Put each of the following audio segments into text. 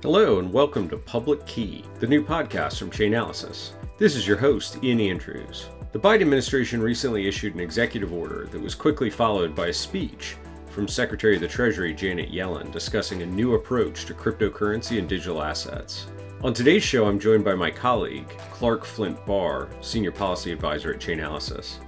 Hello, and welcome to Public Key, the new podcast from Chainalysis. This is your host, Ian Andrews. The Biden administration recently issued an executive order that was quickly followed by a speech from Secretary of the Treasury Janet Yellen discussing a new approach to cryptocurrency and digital assets. On today's show, I'm joined by my colleague, Clark Flynt-Barr, Senior Policy Advisor at Chainalysis.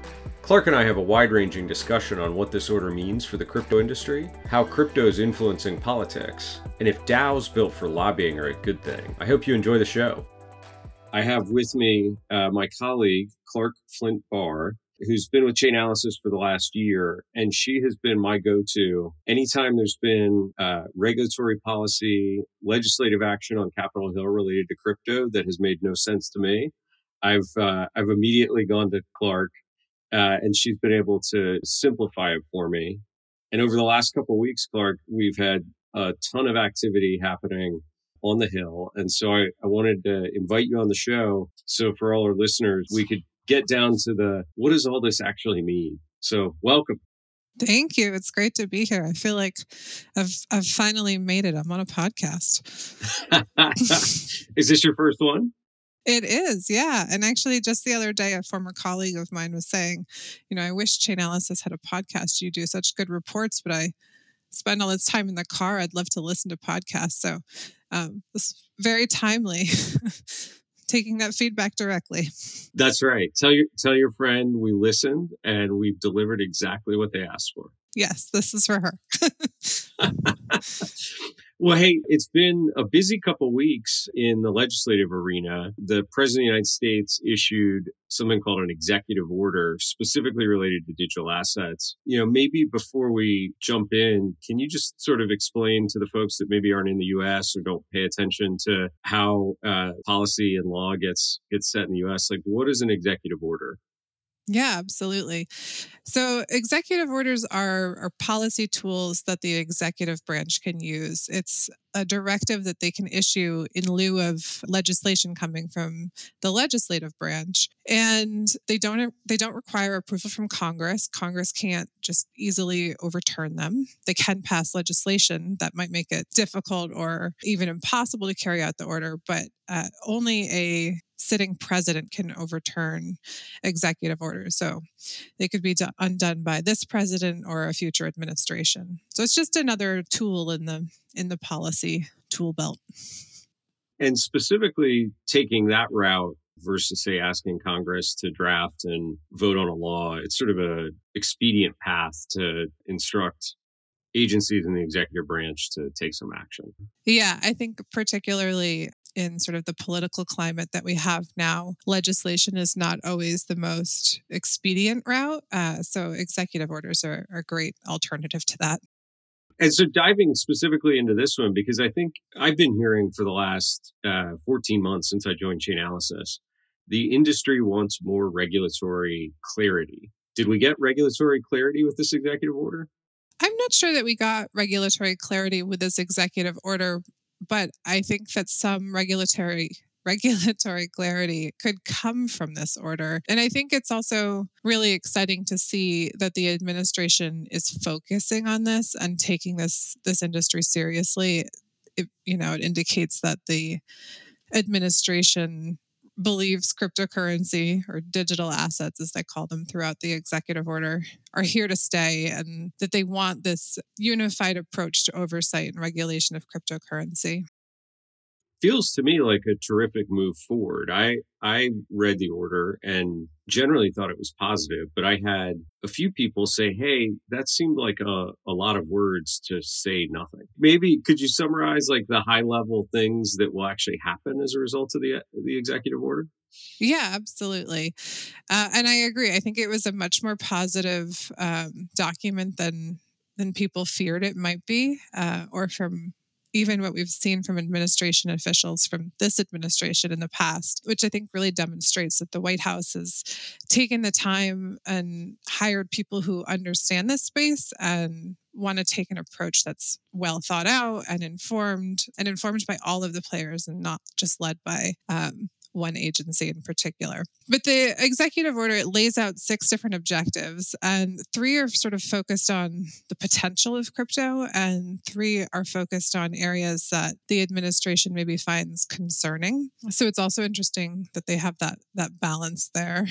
Clark and I have a wide ranging discussion on what this order means for the crypto industry, how crypto is influencing politics, and if DAOs built for lobbying are a good thing. I hope you enjoy the show. I have with me uh, my colleague, Clark Flynt-Barr, who's been with Chainalysis for the last year, and she has been my go to anytime there's been uh, regulatory policy, legislative action on Capitol Hill related to crypto that has made no sense to me. I've uh, I've immediately gone to Clark uh, and she's been able to simplify it for me. And over the last couple of weeks, Clark, we've had a ton of activity happening on the Hill. And so I, I wanted to invite you on the show. So for all our listeners, we could get down to the what does all this actually mean? So welcome. Thank you. It's great to be here. I feel like I've I've finally made it. I'm on a podcast. Is this your first one? It is, yeah. And actually, just the other day, a former colleague of mine was saying, you know, I wish Chainalysis had a podcast. You do such good reports, but I spend all this time in the car. I'd love to listen to podcasts. So um, this is very timely. Taking that feedback directly. That's right. Tell your tell your friend we listened and we've delivered exactly what they asked for. Yes, this is for her. Well, hey, it's been a busy couple weeks in the legislative arena. The President of the United States issued something called an executive order specifically related to digital assets. You know, maybe before we jump in, can you just sort of explain to the folks that maybe aren't in the US or don't pay attention to how uh, policy and law gets gets set in the US? Like what is an executive order? Yeah, absolutely. So, executive orders are, are policy tools that the executive branch can use. It's a directive that they can issue in lieu of legislation coming from the legislative branch and they don't they don't require approval from congress congress can't just easily overturn them they can pass legislation that might make it difficult or even impossible to carry out the order but uh, only a sitting president can overturn executive orders so they could be undone by this president or a future administration so it's just another tool in the in the policy tool belt. And specifically taking that route versus say asking Congress to draft and vote on a law, it's sort of a expedient path to instruct agencies in the executive branch to take some action. Yeah, I think particularly in sort of the political climate that we have now, legislation is not always the most expedient route. Uh, so executive orders are, are a great alternative to that. And so diving specifically into this one, because I think I've been hearing for the last uh, 14 months since I joined Chainalysis, the industry wants more regulatory clarity. Did we get regulatory clarity with this executive order? I'm not sure that we got regulatory clarity with this executive order, but I think that some regulatory regulatory clarity could come from this order. And I think it's also really exciting to see that the administration is focusing on this and taking this this industry seriously. It, you know, it indicates that the administration believes cryptocurrency or digital assets, as they call them throughout the executive order, are here to stay and that they want this unified approach to oversight and regulation of cryptocurrency feels to me like a terrific move forward. I I read the order and generally thought it was positive, but I had a few people say, "Hey, that seemed like a, a lot of words to say nothing." Maybe could you summarize like the high level things that will actually happen as a result of the the executive order? Yeah, absolutely. Uh, and I agree. I think it was a much more positive um, document than than people feared it might be, uh, or from even what we've seen from administration officials from this administration in the past, which I think really demonstrates that the White House has taken the time and hired people who understand this space and want to take an approach that's well thought out and informed and informed by all of the players and not just led by um, one agency in particular. But the executive order it lays out six different objectives, and three are sort of focused on the potential of crypto, and three are focused on areas that the administration maybe finds concerning. So it's also interesting that they have that that balance there.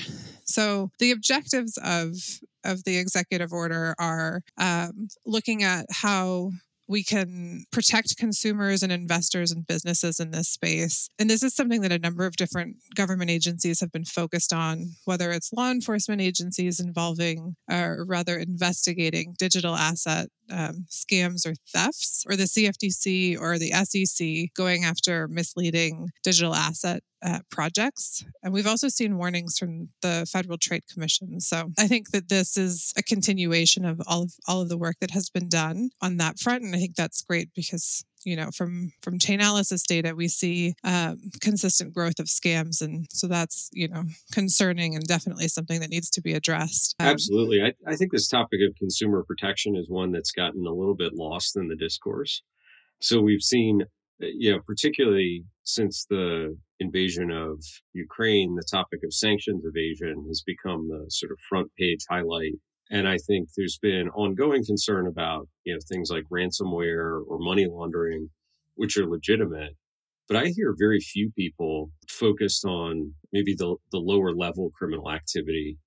So the objectives of of the executive order are um, looking at how we can protect consumers and investors and businesses in this space. And this is something that a number of different government agencies have been focused on, whether it's law enforcement agencies involving or rather investigating digital asset um, scams or thefts, or the CFTC or the SEC going after misleading digital asset uh, projects. And we've also seen warnings from the Federal Trade Commission. So I think that this is a continuation of all of all of the work that has been done on that front, and I think that's great because you know from from Chainalysis data we see um, consistent growth of scams. And so that's you know concerning and definitely something that needs to be addressed. Um, absolutely. I, I think this topic of consumer protection is one that's gotten a little bit lost in the discourse. So we've seen uh, you know particularly since the invasion of ukraine the topic of sanctions evasion has become the sort of front page highlight and I think there's been ongoing concern about, you know, things like ransomware or money laundering, which are legitimate. But I hear very few people focused on maybe the, the lower level criminal activity,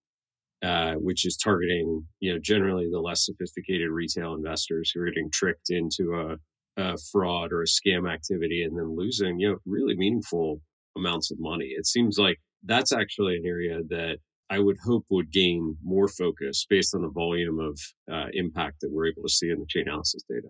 uh, which is targeting, you know, generally the less sophisticated retail investors who are getting tricked into a, a fraud or a scam activity and then losing, you know, really meaningful amounts of money. It seems like that's actually an area that I would hope would gain more focus based on the volume of uh, impact that we're able to see in the Chainalysis data.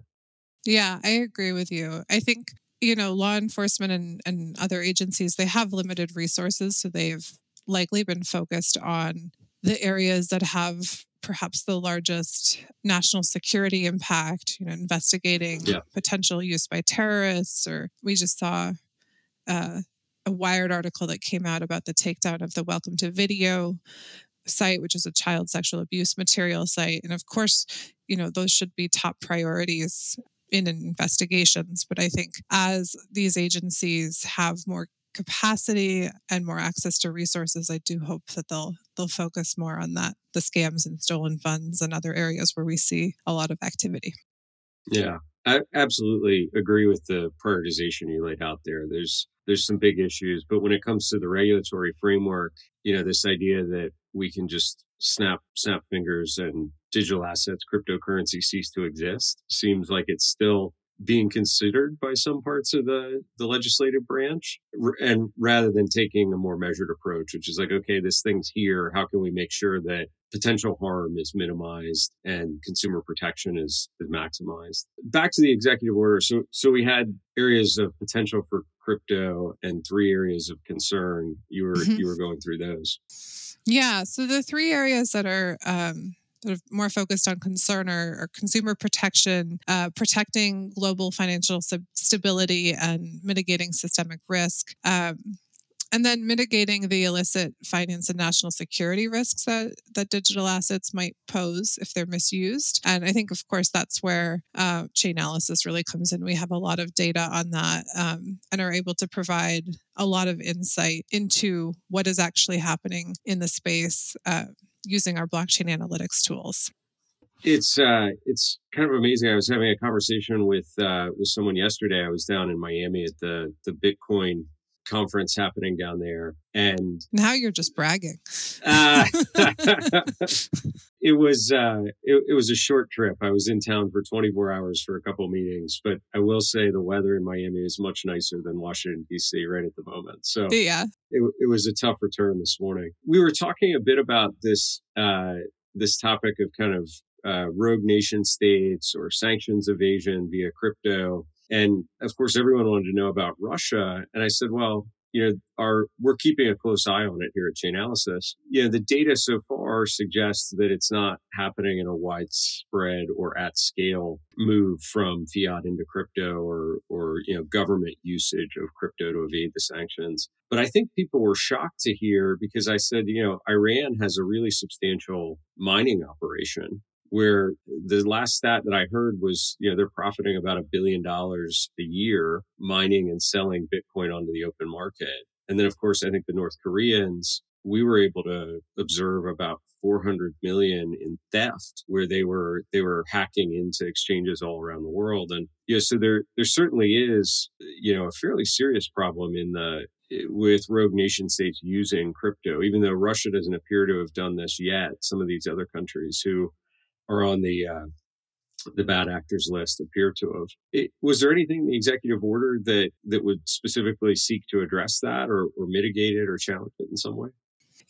Yeah, I agree with you. I think you know law enforcement and, and other agencies they have limited resources, so they've likely been focused on the areas that have perhaps the largest national security impact. You know, investigating yeah. potential use by terrorists, or we just saw uh, a Wired article that came out about the takedown of the Welcome to Video site, which is a child sexual abuse material site. And of course, you know, those should be top priorities in investigations. But I think as these agencies have more capacity and more access to resources, I do hope that they'll they'll focus more on that, the scams and stolen funds and other areas where we see a lot of activity. Yeah, I absolutely agree with the prioritization you laid out there. There's there's some big issues, but when it comes to the regulatory framework, you know, this idea that we can just snap snap fingers and digital assets, cryptocurrency cease to exist seems like it's still being considered by some parts of the, the legislative branch and rather than taking a more measured approach which is like okay this thing's here how can we make sure that potential harm is minimized and consumer protection is, is maximized? Back to the executive order. So so we had areas of potential for crypto and three areas of concern. You were mm-hmm. you were going through those. Yeah so the three areas that are um sort of more focused on concern or, or consumer protection, uh, protecting global financial sub- stability and mitigating systemic risk. Um, and then mitigating the illicit finance and national security risks that, that digital assets might pose if they're misused. And I think, of course, that's where uh, Chainalysis really comes in. We have a lot of data on that um, and are able to provide a lot of insight into what is actually happening in the space. Uh, using our blockchain analytics tools. It's uh, it's kind of amazing. I was having a conversation with uh, with someone yesterday. I was down in Miami at the the Bitcoin conference happening down there, and now you're just bragging. uh, it was uh, it, it was a short trip. I was in town for 24 hours for a couple meetings, but I will say the weather in Miami is much nicer than Washington D.C. right at the moment. So yeah, it, it was a tough return this morning. We were talking a bit about this uh, this topic of kind of uh, rogue nation states or sanctions evasion via crypto. And of course, everyone wanted to know about Russia. And I said, well, you know, are we're keeping a close eye on it here at Chainalysis. You know, the data so far suggests that it's not happening in a widespread or at scale move from fiat into crypto or or you know government usage of crypto to evade the sanctions. But I think people were shocked to hear because I said, you know, Iran has a really substantial mining operation where the last stat that I heard was, you know, they're profiting about a billion dollars a year mining and selling Bitcoin onto the open market. And then, of course, I think the North Koreans, we were able to observe about 400 million in theft where they were they were hacking into exchanges all around the world and yeah so there there certainly is you know a fairly serious problem in the with rogue nation states using crypto even though russia doesn't appear to have done this yet some of these other countries who are on the uh, the bad actors list appear to have. It, was there anything in the executive order that that would specifically seek to address that or, or mitigate it or challenge it in some way?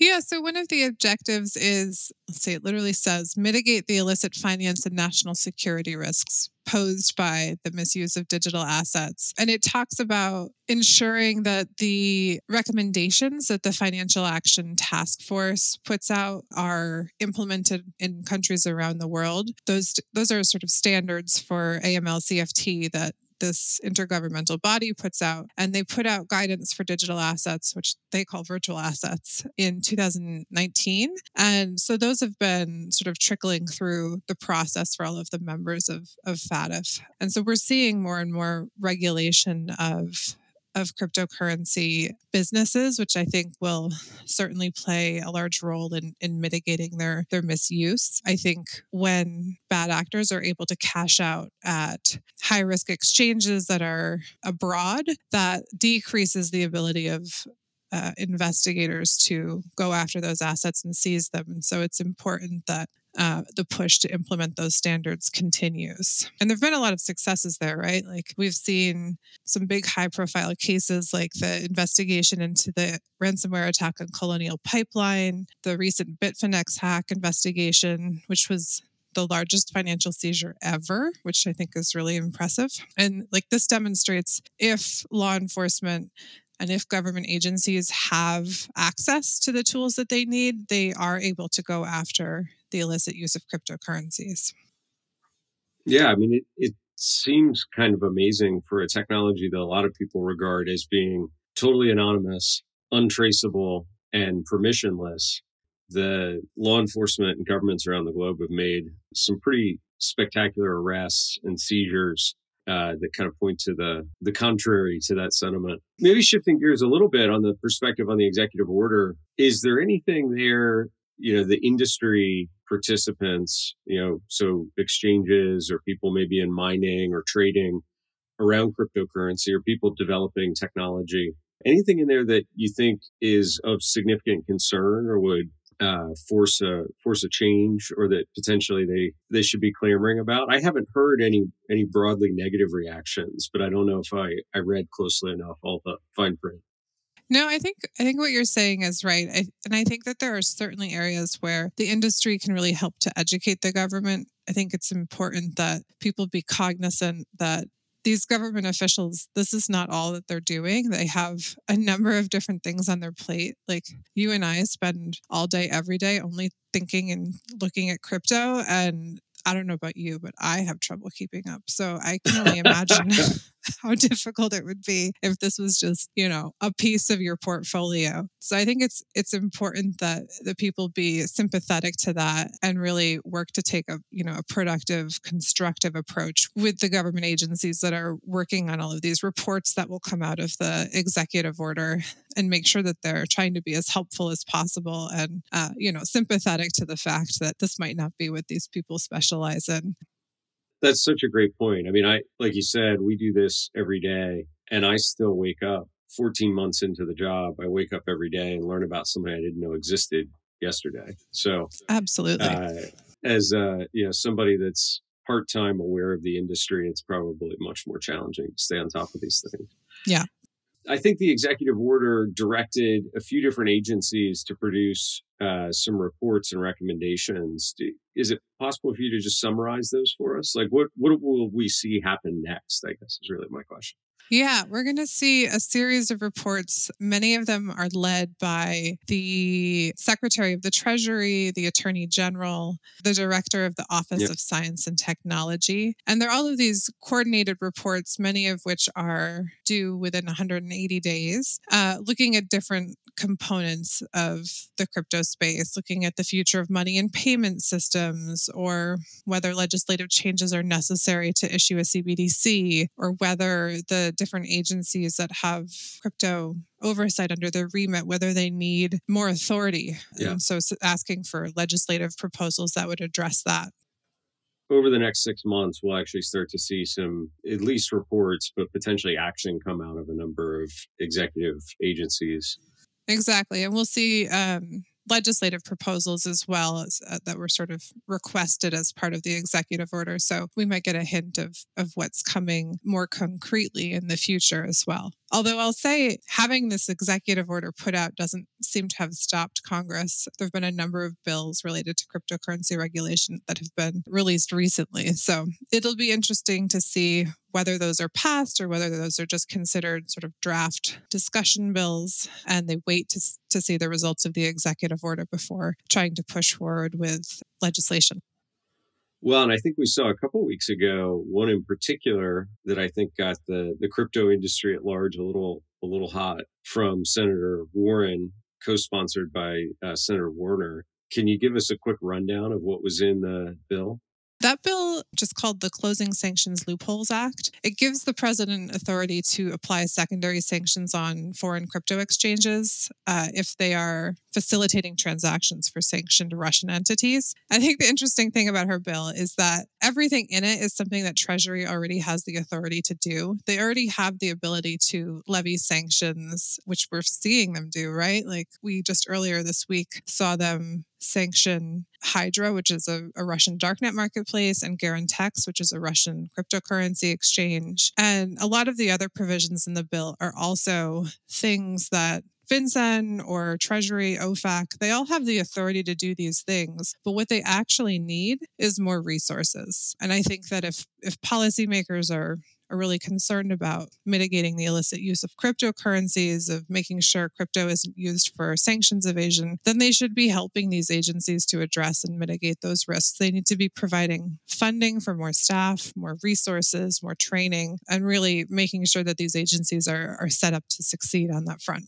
Yeah, so one of the objectives is, let's see, it literally says mitigate the illicit finance and national security risks posed by the misuse of digital assets. And it talks about ensuring that the recommendations that the Financial Action Task Force puts out are implemented in countries around the world. Those those are sort of standards for AML CFT that this intergovernmental body puts out. And they put out guidance for digital assets, which they call virtual assets, in 2019. And so those have been sort of trickling through the process for all of the members of, of FATF. And so we're seeing more and more regulation of of cryptocurrency businesses, which I think will certainly play a large role in, in mitigating their, their misuse. I think when bad actors are able to cash out at high risk exchanges that are abroad, that decreases the ability of uh, investigators to go after those assets and seize them. And so it's important that uh, the push to implement those standards continues. And there have been a lot of successes there, right? Like we've seen some big high profile cases like the investigation into the ransomware attack on Colonial Pipeline, the recent Bitfinex hack investigation, which was the largest financial seizure ever, which I think is really impressive. And like this demonstrates if law enforcement and if government agencies have access to the tools that they need, they are able to go after the illicit use of cryptocurrencies. Yeah, I mean, it, it seems kind of amazing for a technology that a lot of people regard as being totally anonymous, untraceable, and permissionless. The law enforcement and governments around the globe have made some pretty spectacular arrests and seizures uh, that kind of point to the the contrary to that sentiment. Maybe shifting gears a little bit on the perspective on the executive order, is there anything there? You know, the industry participants, you know, so exchanges or people maybe in mining or trading around cryptocurrency or people developing technology. Anything in there that you think is of significant concern or would uh, force a force a change or that potentially they they should be clamoring about. I haven't heard any any broadly negative reactions, but I don't know if I I read closely enough all the fine print. No, I think I think what you're saying is right, I, and I think that there are certainly areas where the industry can really help to educate the government. I think it's important that people be cognizant that these government officials, this is not all that they're doing. They have a number of different things on their plate. Like you and I spend all day, every day only thinking and looking at crypto. And I don't know about you, but I have trouble keeping up. So I can only imagine how difficult it would be if this was just, you know, a piece of your portfolio. So I think it's it's important that the people be sympathetic to that and really work to take a, you know, a productive, constructive approach with the government agencies that are working on all of these reports that will come out of the executive order and make sure that they're trying to be as helpful as possible and uh, you know sympathetic to the fact that this might not be what these people specialize in that's such a great point. I mean, I like you said, we do this every day, and I still wake up 14 months into the job. I wake up every day and learn about somebody I didn't know existed yesterday. So, absolutely, uh, as uh, you know, somebody that's part time aware of the industry, it's probably much more challenging to stay on top of these things. Yeah. I think the executive order directed a few different agencies to produce uh, some reports and recommendations. Do, is it possible for you to just summarize those for us? Like, what what will we see happen next? I guess is really my question. Yeah, we're going to see a series of reports. Many of them are led by the Secretary of the Treasury, the Attorney General, the Director of the Office yep. of Science and Technology. And they're all of these coordinated reports, many of which are due within 180 days, uh, looking at different components of the crypto space, looking at the future of money and payment systems, or whether legislative changes are necessary to issue a CBDC, or whether the the different agencies that have crypto oversight under their remit, whether they need more authority. Yeah. And so asking for legislative proposals that would address that over the next six months, we'll actually start to see some, at least reports, but potentially action come out of a number of executive agencies. Exactly. And we'll see um, legislative proposals as well as uh, that were sort of requested as part of the executive order. So we might get a hint of of what's coming more concretely in the future as well. Although I'll say having this executive order put out doesn't seem to have stopped Congress. There have been a number of bills related to cryptocurrency regulation that have been released recently. So it'll be interesting to see whether those are passed or whether those are just considered sort of draft discussion bills and they wait to, to see the results of the executive order before trying to push forward with legislation. Well, and I think we saw a couple weeks ago one in particular that I think got the the crypto industry at large a little a little hot from Senator Warren, co-sponsored by uh, Senator Warner. Can you give us a quick rundown of what was in the bill? That bill, just called the Closing Sanctions Loopholes Act, it gives the president authority to apply secondary sanctions on foreign crypto exchanges uh, if they are facilitating transactions for sanctioned Russian entities. I think the interesting thing about her bill is that everything in it is something that Treasury already has the authority to do. They already have the ability to levy sanctions, which we're seeing them do, right? Like we just earlier this week saw them sanction Hydra, which is a, a, Russian darknet marketplace, and Garantex, which is a Russian cryptocurrency exchange. And a lot of the other provisions in the bill are also things that FinCEN or Treasury, OFAC, they all have the authority to do these things, but what they actually need is more resources. And I think that if if policymakers are are really concerned about mitigating the illicit use of cryptocurrencies, of making sure crypto isn't used for sanctions evasion, then they should be helping these agencies to address and mitigate those risks. They need to be providing funding for more staff, more resources, more training, and really making sure that these agencies are, are set up to succeed on that front.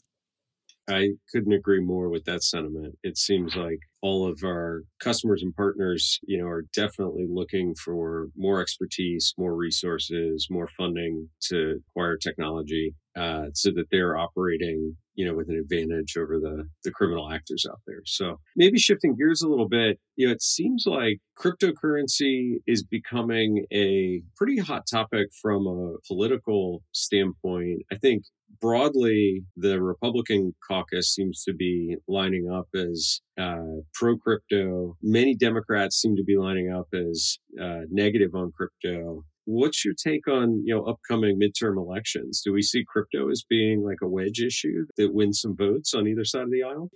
I couldn't agree more with that sentiment. It seems like all of our customers and partners, you know, are definitely looking for more expertise, more resources, more funding to acquire technology, uh, so that they're operating, you know, with an advantage over the the criminal actors out there. So maybe shifting gears a little bit, you know, it seems like cryptocurrency is becoming a pretty hot topic from a political standpoint. I think broadly, the Republican caucus seems to be lining up as uh, pro crypto. Many Democrats seem to be lining up as uh, negative on crypto. What's your take on you know upcoming midterm elections? Do we see crypto as being like a wedge issue that wins some votes on either side of the aisle?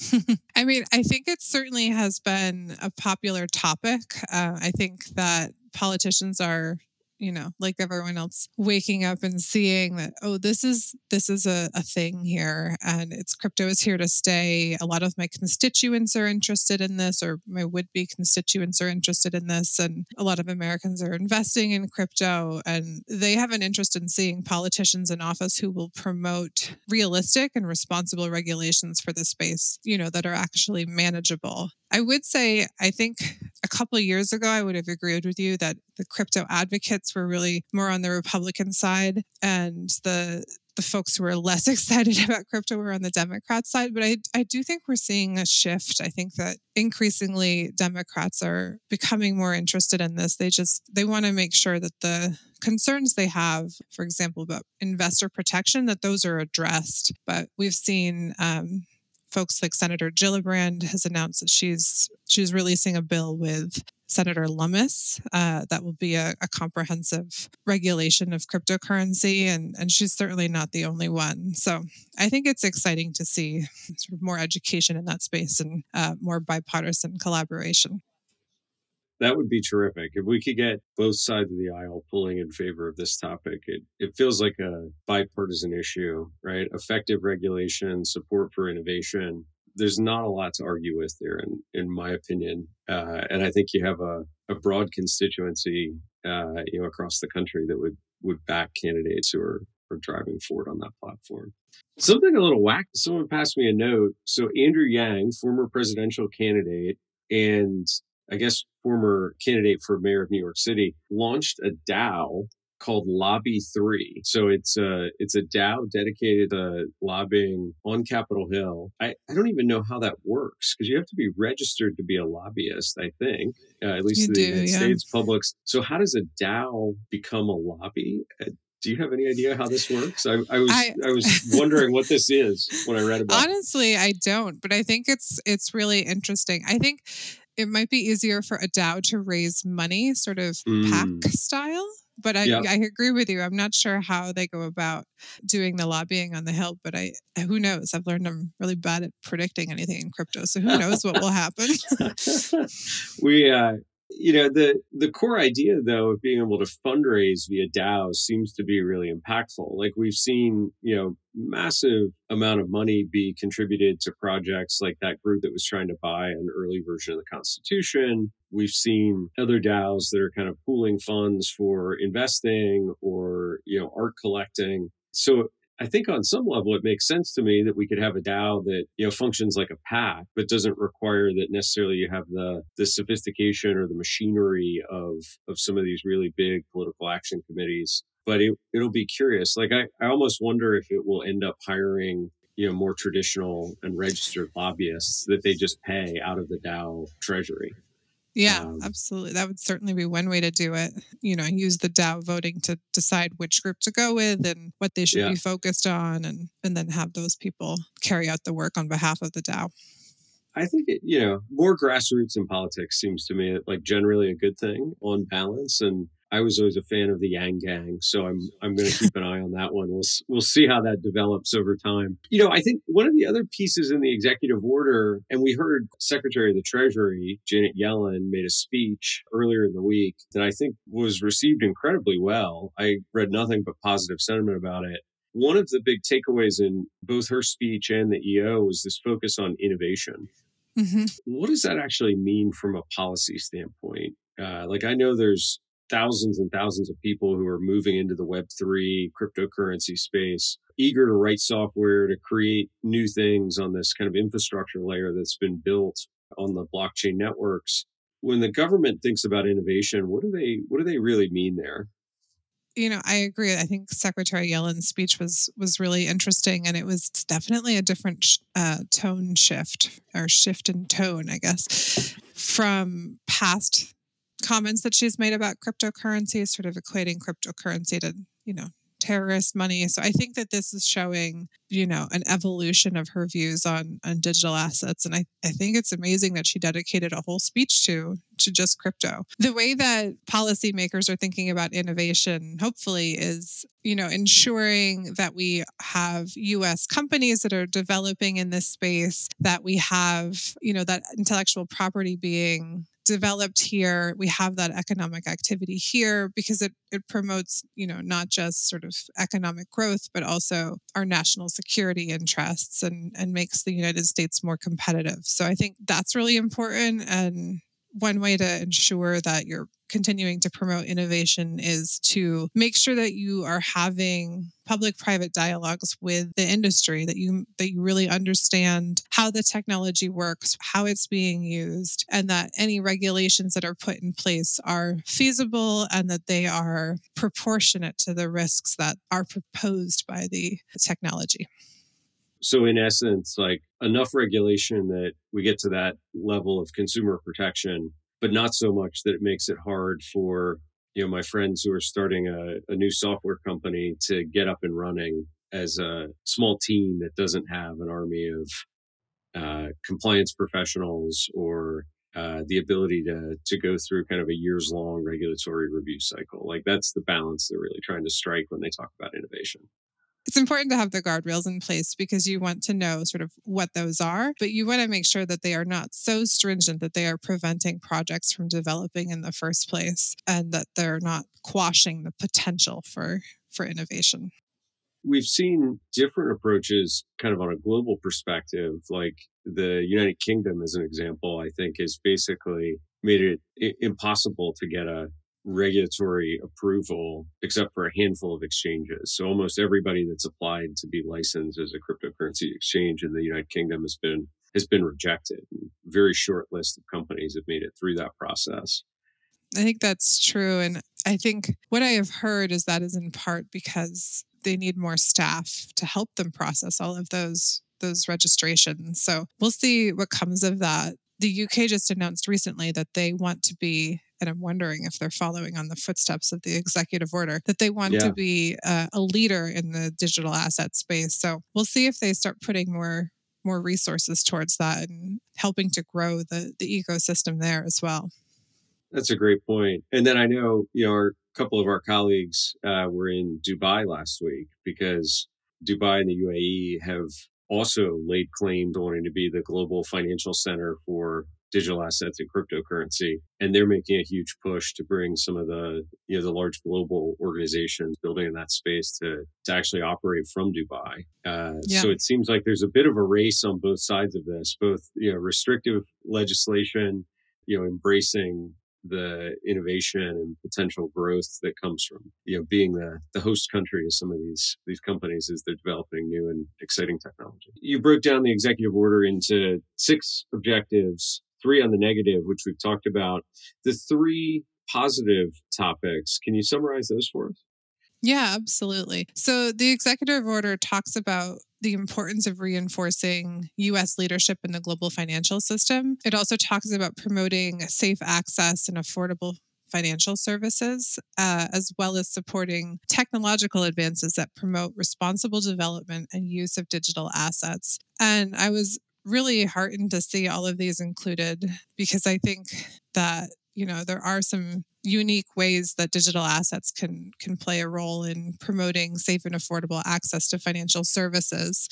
I mean, I think it certainly has been a popular topic. Uh, I think that politicians are you know like everyone else waking up and seeing that oh this is this is a, a thing here and it's crypto is here to stay. A lot of my constituents are interested in this or my would-be constituents are interested in this and a lot of americans are investing in crypto and they have an interest in seeing politicians in office who will promote realistic and responsible regulations for the space you know that are actually manageable I would say, I think a couple of years ago, I would have agreed with you that the crypto advocates were really more on the Republican side and the the folks who were less excited about crypto were on the Democrat side. But I, I do think we're seeing a shift. I think that increasingly Democrats are becoming more interested in this. They just they want to make sure that the concerns they have, for example, about investor protection, that those are addressed. But we've seen um, folks like Senator Gillibrand has announced that she's she's releasing a bill with Senator Lummis uh, that will be a, a, comprehensive regulation of cryptocurrency, and and she's certainly not the only one. So I think it's exciting to see sort of more education in that space and uh, more bipartisan collaboration. That would be terrific. If we could get both sides of the aisle pulling in favor of this topic, it, it feels like a bipartisan issue, right? Effective regulation, support for innovation. There's not a lot to argue with there, in, in my opinion. Uh, and I think you have a, a broad constituency, uh, you know, across the country that would, would back candidates who are, are driving forward on that platform. Something a little whack. Someone passed me a note. So Andrew Yang, former presidential candidate, and I guess former candidate for mayor of New York City, launched a DAO called Lobby3. So it's a it's a DAO dedicated to lobbying on Capitol Hill. I, I don't even know how that works because you have to be registered to be a lobbyist. I think uh, at least You in the do, United yeah. States publics. So how does a DAO become a lobby? Uh, Do you have any idea how this works? I, I was I, I- was wondering what this is when I read about. it. Honestly, I don't, but I think it's it's really interesting. I think it might be easier for a DAO to raise money, sort of Mm. PAC style. But I, Yeah. I agree with you. I'm not sure how they go about doing the lobbying on the Hill, but I who knows? I've learned I'm really bad at predicting anything in crypto, so who knows what will happen? we uh you know the the core idea though of being able to fundraise via DAOs seems to be really impactful. Like we've seen, you know, massive amount of money be contributed to projects like that group that was trying to buy an early version of the Constitution. We've seen other DAOs that are kind of pooling funds for investing or, you know, art collecting. So I think on some level it makes sense to me that we could have a DAO that you know functions like a PAC, but doesn't require that necessarily you have the the sophistication or the machinery of of some of these really big political action committees. But it it'll be curious. Like I, I almost wonder if it will end up hiring you know more traditional and registered lobbyists that they just pay out of the DAO treasury. Yeah, Um, absolutely. That would certainly be one way to do it. You know, use the DAO voting to decide which group to go with and what they should Yeah. be focused on, and and then have those people carry out the work on behalf of the DAO. I think it, you know more grassroots in politics seems to me like generally a good thing on balance. And I was always a fan of the Yang Gang, so I'm I'm going to keep an eye on that one. We'll we'll see how that develops over time. You know, I think one of the other pieces in the executive order, and we heard Secretary of the Treasury Janet Yellen made a speech earlier in the week that I think was received incredibly well. I read nothing but positive sentiment about it. One of the big takeaways in both her speech and the EO was this focus on innovation hmm what does that actually mean from a policy standpoint? Uh, like, I know there's thousands and thousands of people who are moving into the Web3 cryptocurrency space, eager to write software to create new things on this kind of infrastructure layer that's been built on the blockchain networks. When the government thinks about innovation, what do they what do they really mean there? you know i agree i think secretary yellen's speech was was really interesting and it was definitely a different uh, tone shift or shift in tone i guess from past comments that she's made about cryptocurrency sort of equating cryptocurrency to you know terrorist money. So i think that this is showing you know an evolution of her views on on digital assets. And i, I think it's amazing that she dedicated a whole speech to to just crypto. The way that policymakers are thinking about innovation hopefully is you know ensuring that we have us companies that are developing in this space that we have you know that intellectual property being developed here we have that economic activity here because it, it promotes you know not just sort of economic growth but also our national security interests and and makes the united states more competitive. So i think that's really important and one way to ensure that you're continuing to promote innovation is to make sure that you are having public private dialogues with the industry that you that you really understand how the technology works how it's being used and that any regulations that are put in place are feasible and that they are proportionate to the risks that are proposed by the technology so in essence like enough regulation that we get to that level of consumer protection but not so much that it makes it hard for you know my friends who are starting a, a new software company to get up and running as a small team that doesn't have an army of uh, compliance professionals or uh, the ability to to go through kind of a years long regulatory review cycle. Like that's the balance they're really trying to strike when they talk about innovation it's important to have the guardrails in place because you want to know sort of what those are, but you want to make sure that they are not so stringent that they are preventing projects from developing in the first place and that they're not quashing the potential for for innovation. we've seen different approaches kind of on a global perspective like the united kingdom as an example i think has basically made it impossible to get a regulatory approval except for a handful of exchanges so almost everybody that's applied to be licensed as a cryptocurrency exchange in the united kingdom has been has been rejected very short list of companies have made it through that process I think that's true. And I think what I have heard is that is in part because they need more staff to help them process all of those those registrations. So we'll see what comes of that. The UK just announced recently that they want to be, and I'm wondering if they're following on the footsteps of the executive order, that they want yeah. to be uh, a leader in the digital asset space. So we'll see if they start putting more more resources towards that and helping to grow the the ecosystem there as well. That's a great point. And then I know, you know, our couple of our colleagues uh, were in Dubai last week because Dubai and the UAE have also laid claim to wanting to be the global financial center for digital assets and cryptocurrency and they're making a huge push to bring some of the you know the large global organizations building in that space to to actually operate from dubai uh, yeah. so it seems like there's a bit of a race on both sides of this both you know restrictive legislation you know embracing the innovation and potential growth that comes from you know being the the host country of some of these these companies as they're developing new and exciting technology. You broke down the executive order into six objectives, three on the negative, which we've talked about. The three positive topics, can you summarize those for us? Yeah, absolutely. So the executive order talks about the importance of reinforcing US leadership in the global financial system. It also talks about promoting safe access and affordable financial services, uh, as well as supporting technological advances that promote responsible development and use of digital assets. And I was really heartened to see all of these included because I think that you know there are some unique ways that digital assets can can play a role in promoting safe and affordable access to financial services.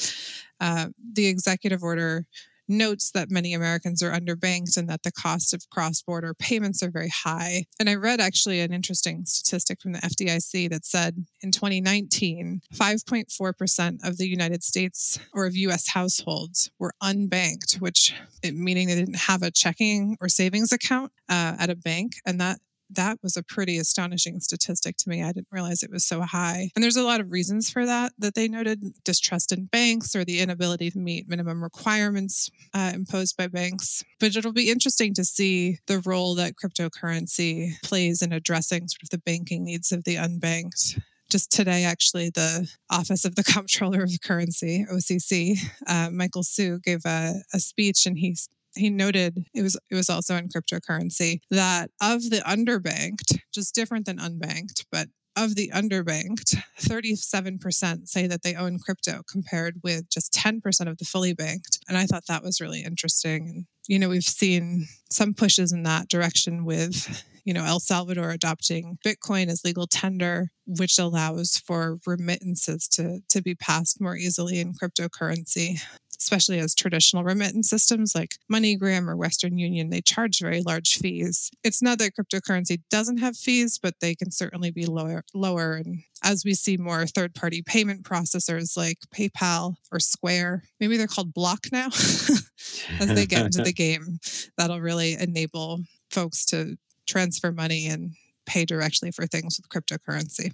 Uh, the executive order notes that many Americans are underbanked and that the cost of cross border payments are very high. And I read actually an interesting statistic from the FDIC that said in 2019, 5.4% of the United States or of US households were unbanked, which meaning they didn't have a checking or savings account uh, at a bank. And that that was a pretty astonishing statistic to me. I didn't realize it was so high. And there's a lot of reasons for that that they noted distrust in banks or the inability to meet minimum requirements uh, imposed by banks. But it'll be interesting to see the role that cryptocurrency plays in addressing sort of the banking needs of the unbanked just today, actually, the Office of the Comptroller of the Currency, OCC, uh, Michael Hsu, gave a, a speech and he he noted it was it was also in cryptocurrency that of the underbanked, just different than unbanked, but of the underbanked, 37% say that they own crypto compared with just 10% of the fully banked. And I thought that was really interesting. And, you know, we've seen some pushes in that direction with, you know, El Salvador adopting Bitcoin as legal tender, which allows for remittances to, to be passed more easily in cryptocurrency especially as traditional remittance systems like MoneyGram or Western Union, they charge very large fees. It's not that cryptocurrency doesn't have fees, but they can certainly be lower. lower. And as we see more third party payment processors like PayPal or Square, maybe they're called Block now, as they get into the game, that'll really enable folks to transfer money and pay directly for things with cryptocurrency.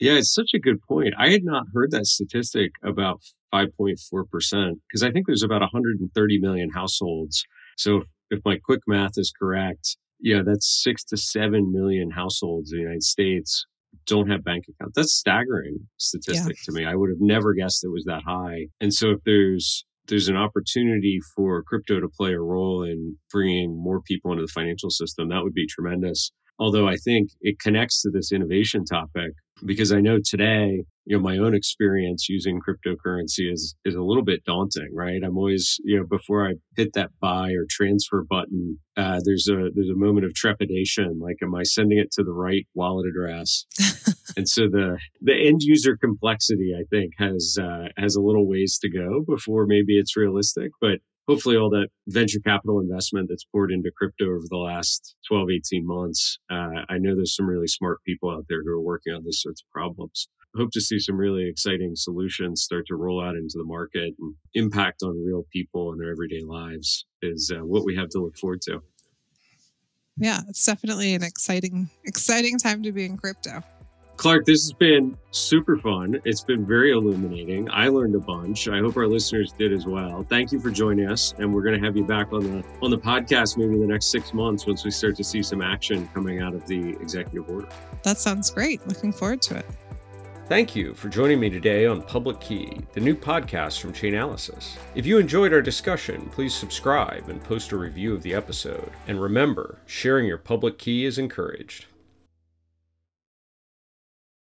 Yeah, it's such a good point. I had not heard that statistic about 5.4% because I think there's about 130 million households. So if, if my quick math is correct, yeah, that's six to seven million households in the United States don't have bank accounts. That's staggering statistic yeah. to me. I would have never guessed it was that high. And so if there's there's an opportunity for crypto to play a role in bringing more people into the financial system, that would be tremendous. Although I think it connects to this innovation topic because I know today, you know, my own experience using cryptocurrency is is a little bit daunting, right? I'm always, you know, before I hit that buy or transfer button, uh, there's a there's a moment of trepidation. Like, am I sending it to the right wallet address? and so the the end user complexity, I think, has uh, has a little ways to go before maybe it's realistic. But hopefully all that venture capital investment that's poured into crypto over the last 12 18 months uh, i know there's some really smart people out there who are working on these sorts of problems. Hope to see some really exciting solutions start to roll out into the market and impact on real people and their everyday lives is uh, what we have to look forward to. Yeah it's definitely an exciting exciting time to be in crypto Clark, this has been super fun. It's been very illuminating. I learned a bunch. I hope our listeners did as well. Thank you for joining us, and we're going to have you back on the on the podcast maybe in the next six months once we start to see some action coming out of the executive order. That sounds great. Looking forward to it. Thank you for joining me today on Public Key, the new podcast from Chainalysis. If you enjoyed our discussion, please subscribe and post a review of the episode. And remember, sharing your public key is encouraged.